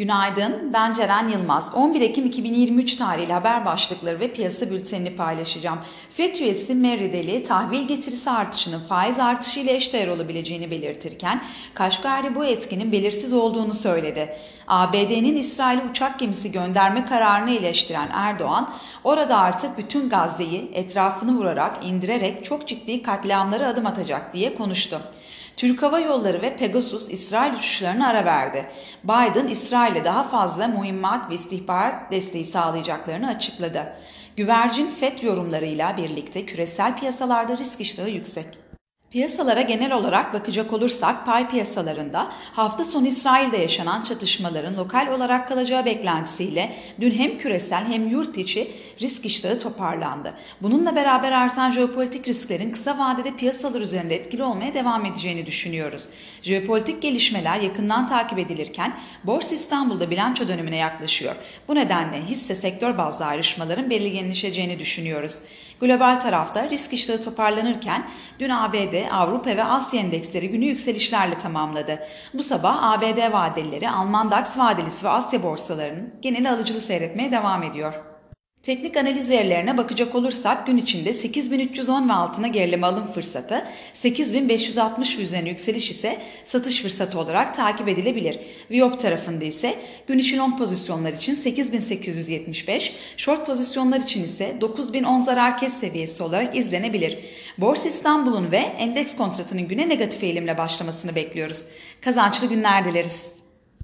Günaydın, ben Ceren Yılmaz. 11 Ekim 2023 tarihli haber başlıkları ve piyasa bültenini paylaşacağım. FED üyesi Mary Daly, tahvil getirisi artışının faiz artışı ile eşdeğer olabileceğini belirtirken, Kaşgari bu etkinin belirsiz olduğunu söyledi. ABD'nin İsrail'e uçak gemisi gönderme kararını eleştiren Erdoğan, orada artık bütün Gazze'yi etrafını vurarak, indirerek çok ciddi katliamlara adım atacak diye konuştu. Türk Hava Yolları ve Pegasus İsrail uçuşlarına ara verdi. Biden İsrail'e daha fazla mühimmat ve istihbarat desteği sağlayacaklarını açıkladı. Güvercin FED yorumlarıyla birlikte küresel piyasalarda risk iştahı yüksek. Piyasalara genel olarak bakacak olursak pay piyasalarında hafta sonu İsrail'de yaşanan çatışmaların lokal olarak kalacağı beklentisiyle dün hem küresel hem yurt içi risk iştahı toparlandı. Bununla beraber artan jeopolitik risklerin kısa vadede piyasalar üzerinde etkili olmaya devam edeceğini düşünüyoruz. Jeopolitik gelişmeler yakından takip edilirken Borsa İstanbul'da bilanço dönemine yaklaşıyor. Bu nedenle hisse sektör bazlı ayrışmaların belirginleşeceğini düşünüyoruz. Global tarafta risk iştahı toparlanırken dün ABD Avrupa ve Asya endeksleri günü yükselişlerle tamamladı. Bu sabah ABD vadelileri, Alman DAX vadelisi ve Asya borsalarının genel alıcılı seyretmeye devam ediyor. Teknik analiz verilerine bakacak olursak gün içinde 8310 ve altına gerileme alım fırsatı, 8560 üzerine yükseliş ise satış fırsatı olarak takip edilebilir. Viyop tarafında ise gün içi long pozisyonlar için 8875, short pozisyonlar için ise 9010 zarar kes seviyesi olarak izlenebilir. Borsa İstanbul'un ve endeks kontratının güne negatif eğilimle başlamasını bekliyoruz. Kazançlı günler dileriz.